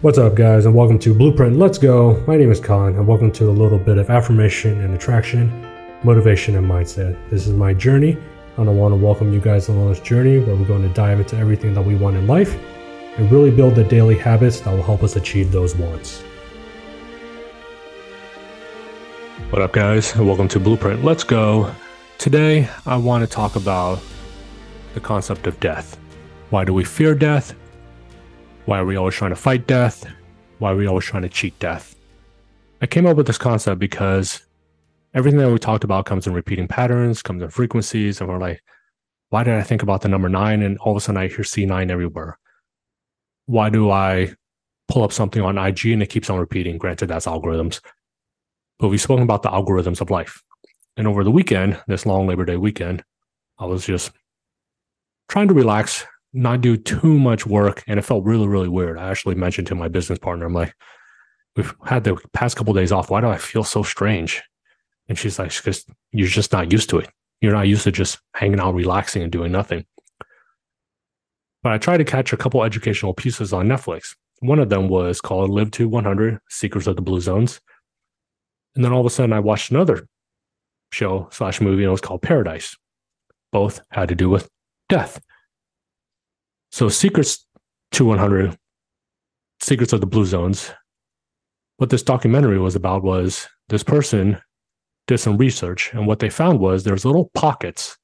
What's up, guys, and welcome to Blueprint Let's Go. My name is Colin, and welcome to a little bit of affirmation and attraction, motivation, and mindset. This is my journey, and I want to welcome you guys along this journey where we're going to dive into everything that we want in life and really build the daily habits that will help us achieve those wants. What up, guys, and welcome to Blueprint Let's Go. Today, I want to talk about the concept of death. Why do we fear death? Why are we always trying to fight death? Why are we always trying to cheat death? I came up with this concept because everything that we talked about comes in repeating patterns, comes in frequencies, and we're like, why did I think about the number nine? And all of a sudden I hear C9 everywhere. Why do I pull up something on IG and it keeps on repeating? Granted, that's algorithms. But we've spoken about the algorithms of life. And over the weekend, this long Labor Day weekend, I was just trying to relax, not do too much work. And it felt really, really weird. I actually mentioned to my business partner, I'm like, we've had the past couple of days off. Why do I feel so strange? And she's like, because you're just not used to it. You're not used to just hanging out, relaxing, and doing nothing. But I tried to catch a couple educational pieces on Netflix. One of them was called Live to 100 Secrets of the Blue Zones. And then all of a sudden, I watched another show slash movie, and it was called Paradise. Both had to do with death. So Secrets to 100, Secrets of the Blue Zones. What this documentary was about was this person did some research, and what they found was there's little pockets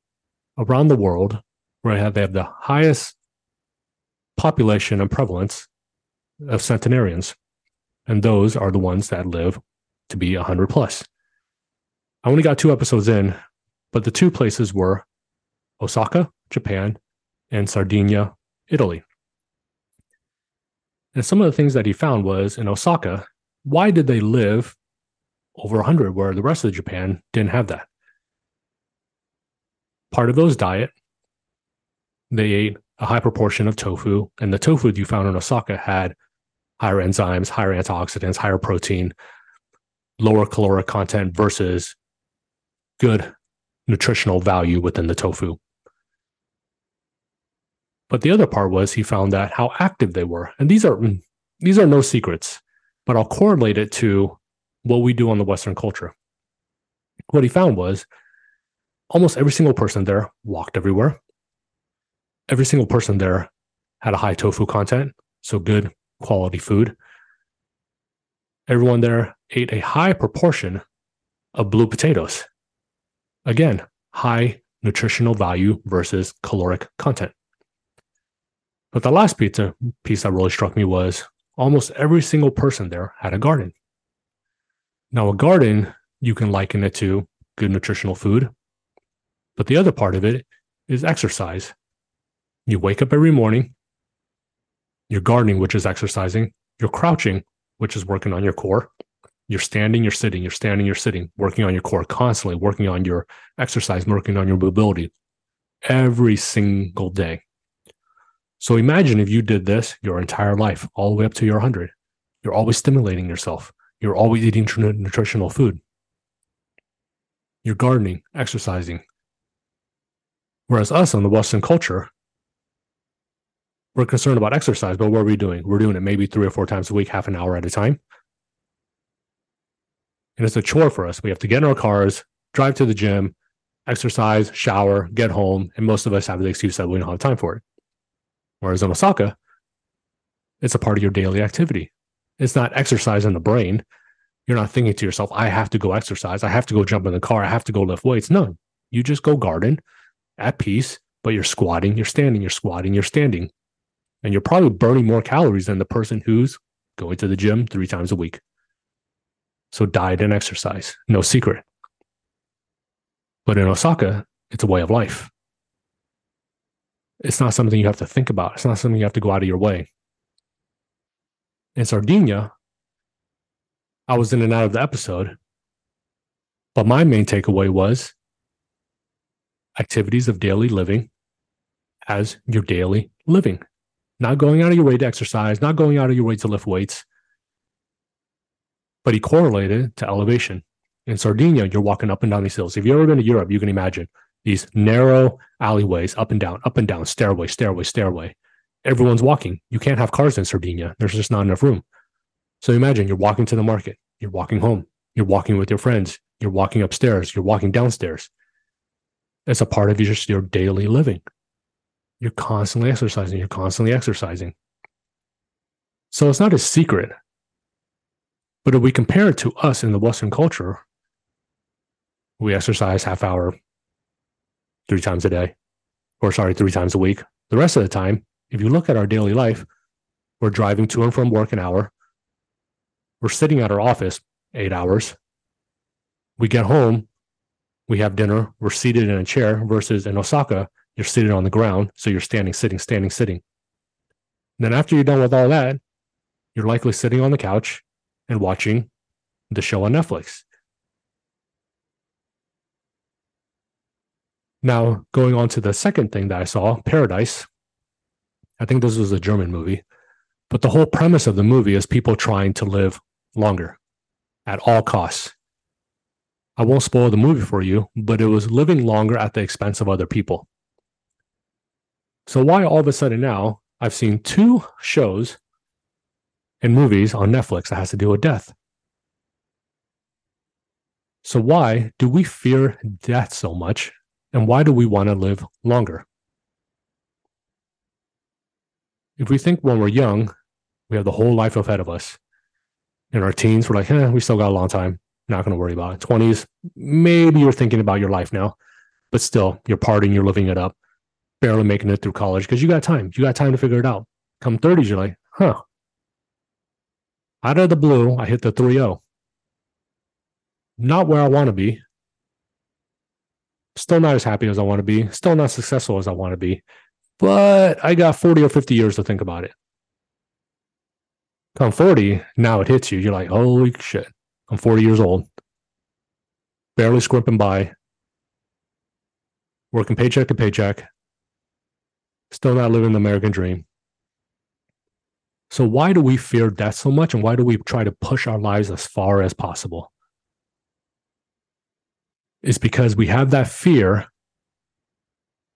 around the world where they have, they have the highest population and prevalence of centenarians, and those are the ones that live to be 100 plus. I only got two episodes in, but the two places were Osaka, Japan, and Sardinia, Italy. And some of the things that he found was in Osaka, why did they live over 100 where the rest of Japan didn't have that? Part of those diet, they ate a high proportion of tofu, and the tofu you found in Osaka had higher enzymes, higher antioxidants, higher protein, lower caloric content versus good nutritional value within the tofu. But the other part was he found that how active they were. And these are mm, these are no secrets, but I'll correlate it to what we do on the Western culture. What he found was almost every single person there walked everywhere. Every single person there had a high tofu content, so good quality food. Everyone there ate a high proportion of blue potatoes. Again, high nutritional value versus caloric content. But the last pizza piece that really struck me was almost every single person there had a garden. Now, a garden, you can liken it to good nutritional food. But the other part of it is exercise. You wake up every morning, you're gardening, which is exercising, you're crouching, which is working on your core. You're standing, you're sitting, you're standing, you're sitting, working on your core constantly, working on your exercise, working on your mobility every single day. So imagine if you did this your entire life, all the way up to your 100. You're always stimulating yourself. You're always eating nutritional food. You're gardening, exercising. Whereas us in the Western culture, we're concerned about exercise, but what are we doing? We're doing it maybe three or four times a week, half an hour at a time. And it's a chore for us. We have to get in our cars, drive to the gym, exercise, shower, get home. And most of us have the excuse that we don't have time for it. Whereas in Osaka, it's a part of your daily activity. It's not exercise in the brain. You're not thinking to yourself, I have to go exercise. I have to go jump in the car. I have to go lift weights. No, you just go garden at peace, but you're squatting, you're standing, you're squatting, you're standing. And you're probably burning more calories than the person who's going to the gym three times a week. So diet and exercise, no secret. But in Osaka, it's a way of life it's not something you have to think about. It's not something you have to go out of your way. In Sardinia, I was in and out of the episode, but my main takeaway was activities of daily living as your daily living, not going out of your way to exercise, not going out of your way to lift weights. But he correlated to elevation. In Sardinia, you're walking up and down these hills. If you've ever been to Europe, you can imagine these narrow alleyways up and down, up and down, stairway, stairway, stairway. everyone's walking. You can't have cars in Sardinia. There's just not enough room. So imagine you're walking to the market, you're walking home, you're walking with your friends, you're walking upstairs, you're walking downstairs. It's a part of just your daily living. You're constantly exercising, you're constantly exercising. So it's not a secret. But if we compare it to us in the Western culture, we exercise half hour three times a day, or sorry, three times a week. The rest of the time, if you look at our daily life, we're driving to and from work an hour. We're sitting at our office eight hours. We get home, we have dinner, we're seated in a chair versus in Osaka, you're seated on the ground. So you're standing, sitting, standing, sitting. And then after you're done with all that, you're likely sitting on the couch and watching the show on Netflix. Now, going on to the second thing that I saw, Paradise. I think this was a German movie, but the whole premise of the movie is people trying to live longer at all costs. I won't spoil the movie for you, but it was living longer at the expense of other people. So, why all of a sudden now I've seen two shows and movies on Netflix that has to do with death? So, why do we fear death so much and why do we want to live longer? If we think when we're young, we have the whole life ahead of us. In our teens, we're like, eh, we still got a long time. Not going to worry about it. 20s, maybe you're thinking about your life now, but still, you're partying, you're living it up, barely making it through college because you got time. You got time to figure it out. Come 30s, you're like, huh. Out of the blue, I hit the 3 0. Not where I want to be, Still not as happy as I want to be. Still not successful as I want to be. But I got 40 or 50 years to think about it. Come 40, now it hits you. You're like, holy shit. I'm 40 years old. Barely scrimping by. Working paycheck to paycheck. Still not living the American dream. So, why do we fear death so much? And why do we try to push our lives as far as possible? Is because we have that fear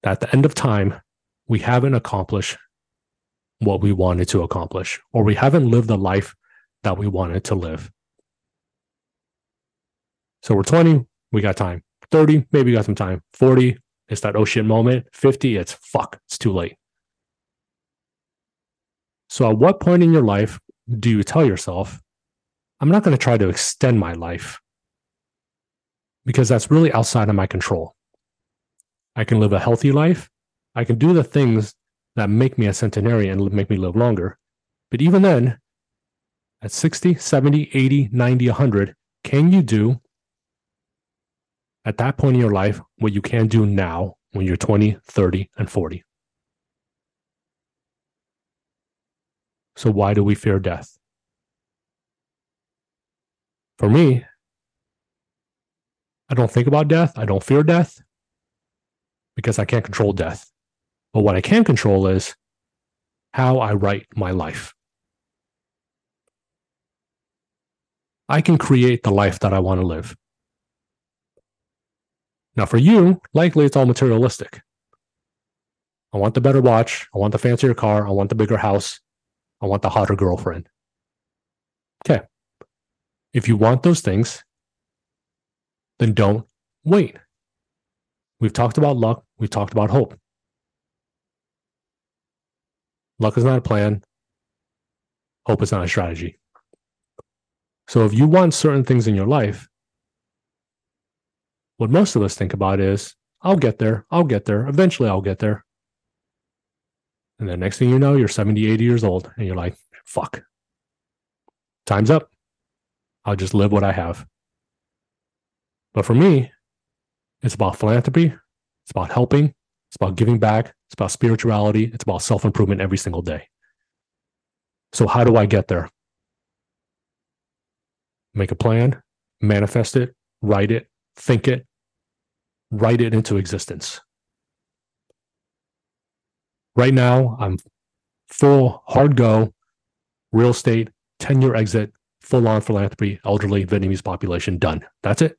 that at the end of time, we haven't accomplished what we wanted to accomplish, or we haven't lived the life that we wanted to live. So we're 20, we got time. 30, maybe we got some time. 40, it's that oh shit moment. 50, it's fuck, it's too late. So at what point in your life do you tell yourself, I'm not going to try to extend my life because that's really outside of my control. I can live a healthy life. I can do the things that make me a centenarian and make me live longer. But even then, at 60, 70, 80, 90, 100, can you do at that point in your life what you can do now when you're 20, 30, and 40? So, why do we fear death? For me, I don't think about death. I don't fear death because I can't control death. But what I can control is how I write my life. I can create the life that I want to live. Now, for you, likely it's all materialistic. I want the better watch. I want the fancier car. I want the bigger house. I want the hotter girlfriend. Okay. If you want those things, then don't wait. We've talked about luck. We've talked about hope. Luck is not a plan. Hope is not a strategy. So if you want certain things in your life, what most of us think about is, I'll get there. I'll get there. Eventually, I'll get there. And then next thing you know, you're 70, 80 years old and you're like, fuck, time's up. I'll just live what I have. But for me, it's about philanthropy, it's about helping, it's about giving back, it's about spirituality, it's about self improvement every single day. So, how do I get there? Make a plan, manifest it, write it, think it, write it into existence. Right now, I'm full hard go, real estate, 10 year exit, full on philanthropy, elderly Vietnamese population done. That's it.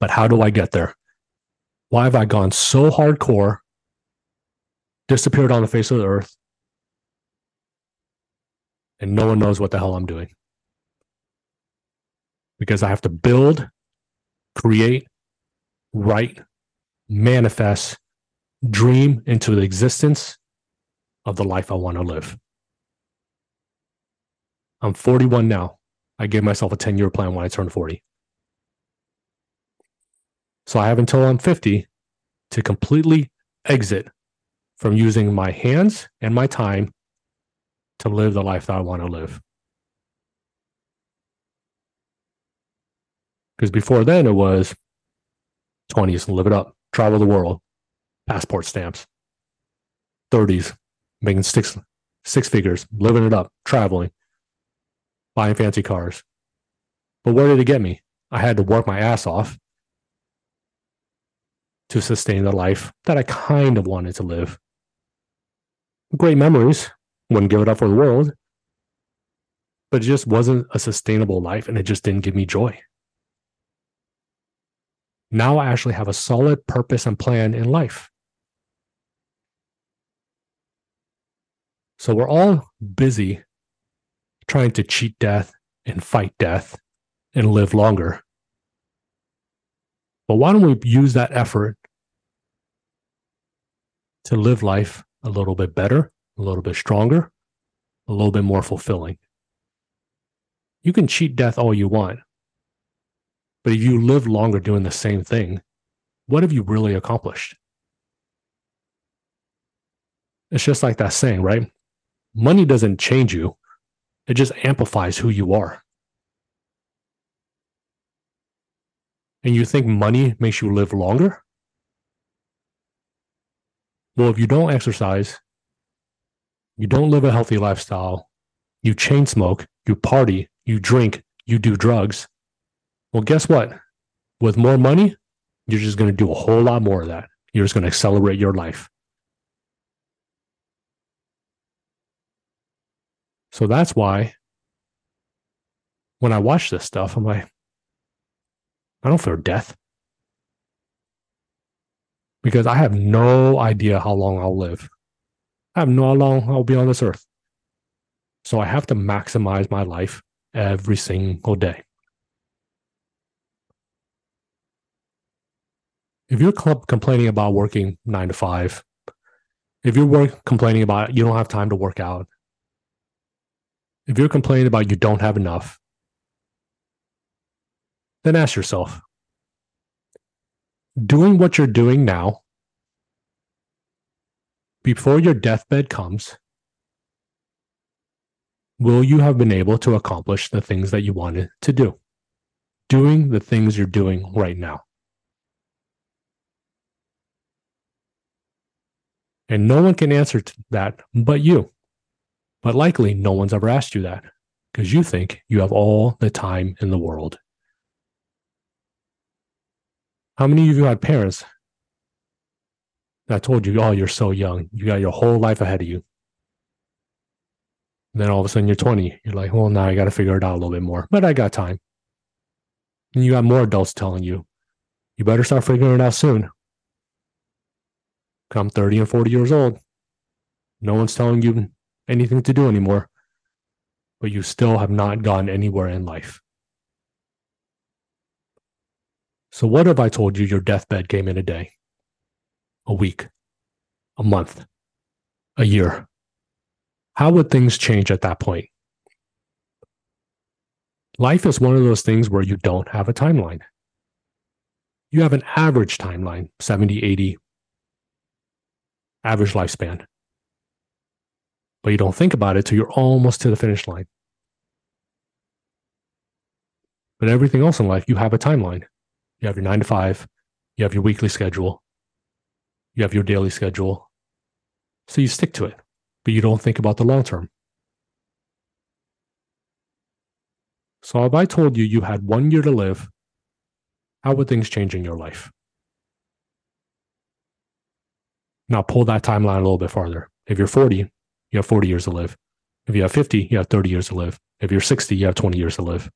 But how do I get there? Why have I gone so hardcore, disappeared on the face of the earth, and no one knows what the hell I'm doing. Because I have to build, create, write, manifest, dream into the existence of the life I want to live. I'm 41 now. I gave myself a 10 year plan when I turned 40. So I have until I'm 50 to completely exit from using my hands and my time to live the life that I want to live. Because before then, it was 20s, live it up, travel the world, passport stamps. 30s, making six six figures, living it up, traveling, buying fancy cars. But where did it get me? I had to work my ass off to sustain the life that I kind of wanted to live. Great memories, wouldn't give it up for the world, but it just wasn't a sustainable life and it just didn't give me joy. Now I actually have a solid purpose and plan in life. So we're all busy trying to cheat death and fight death and live longer. But why don't we use that effort to live life a little bit better, a little bit stronger, a little bit more fulfilling? You can cheat death all you want. But if you live longer doing the same thing, what have you really accomplished? It's just like that saying, right? Money doesn't change you, it just amplifies who you are. And you think money makes you live longer? Well, if you don't exercise, you don't live a healthy lifestyle, you chain smoke, you party, you drink, you do drugs. Well, guess what? With more money, you're just going to do a whole lot more of that. You're just going to accelerate your life. So that's why when I watch this stuff, I'm like, I don't fear death because I have no idea how long I'll live. I have no how long I'll be on this earth. So I have to maximize my life every single day. If you're complaining about working nine to five, if you're work, complaining about you don't have time to work out, if you're complaining about you don't have enough, then ask yourself doing what you're doing now before your deathbed comes, will you have been able to accomplish the things that you wanted to do? Doing the things you're doing right now. And no one can answer to that but you. But likely no one's ever asked you that because you think you have all the time in the world. How many of you had parents that told you, oh, you're so young, you got your whole life ahead of you? And then all of a sudden you're 20. You're like, well, now I got to figure it out a little bit more, but I got time. And you got more adults telling you, you better start figuring it out soon. Come 30 and 40 years old. No one's telling you anything to do anymore, but you still have not gone anywhere in life. So, what if I told you your deathbed came in a day, a week, a month, a year? How would things change at that point? Life is one of those things where you don't have a timeline. You have an average timeline 70, 80, average lifespan but you don't think about it till you're almost to the finish line. But everything else in life, you have a timeline. You have your nine to five, you have your weekly schedule, you have your daily schedule. So you stick to it, but you don't think about the long term. So if I told you you had one year to live, how would things change in your life? Now pull that timeline a little bit farther. If you're 40, you have 40 years to live. If you have 50, you have 30 years to live. If you're 60, you have 20 years to live.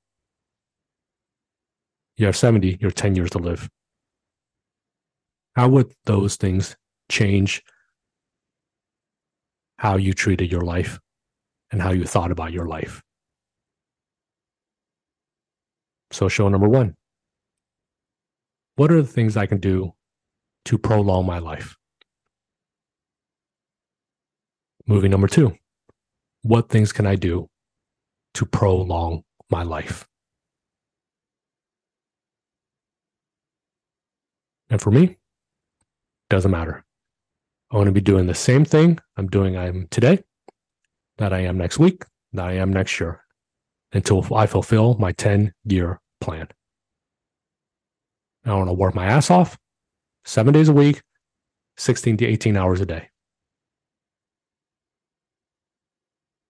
You have 70, you have 10 years to live. How would those things change how you treated your life and how you thought about your life. So, show number one What are the things I can do to prolong my life? Movie number two What things can I do to prolong my life? And for me, doesn't matter. I want to be doing the same thing I'm doing I'm today, that I am next week, that I am next year, until I fulfill my 10 year plan. I want to work my ass off seven days a week, 16 to 18 hours a day.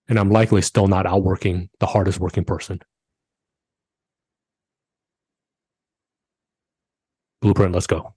And I'm likely still not outworking the hardest working person. Blueprint, let's go.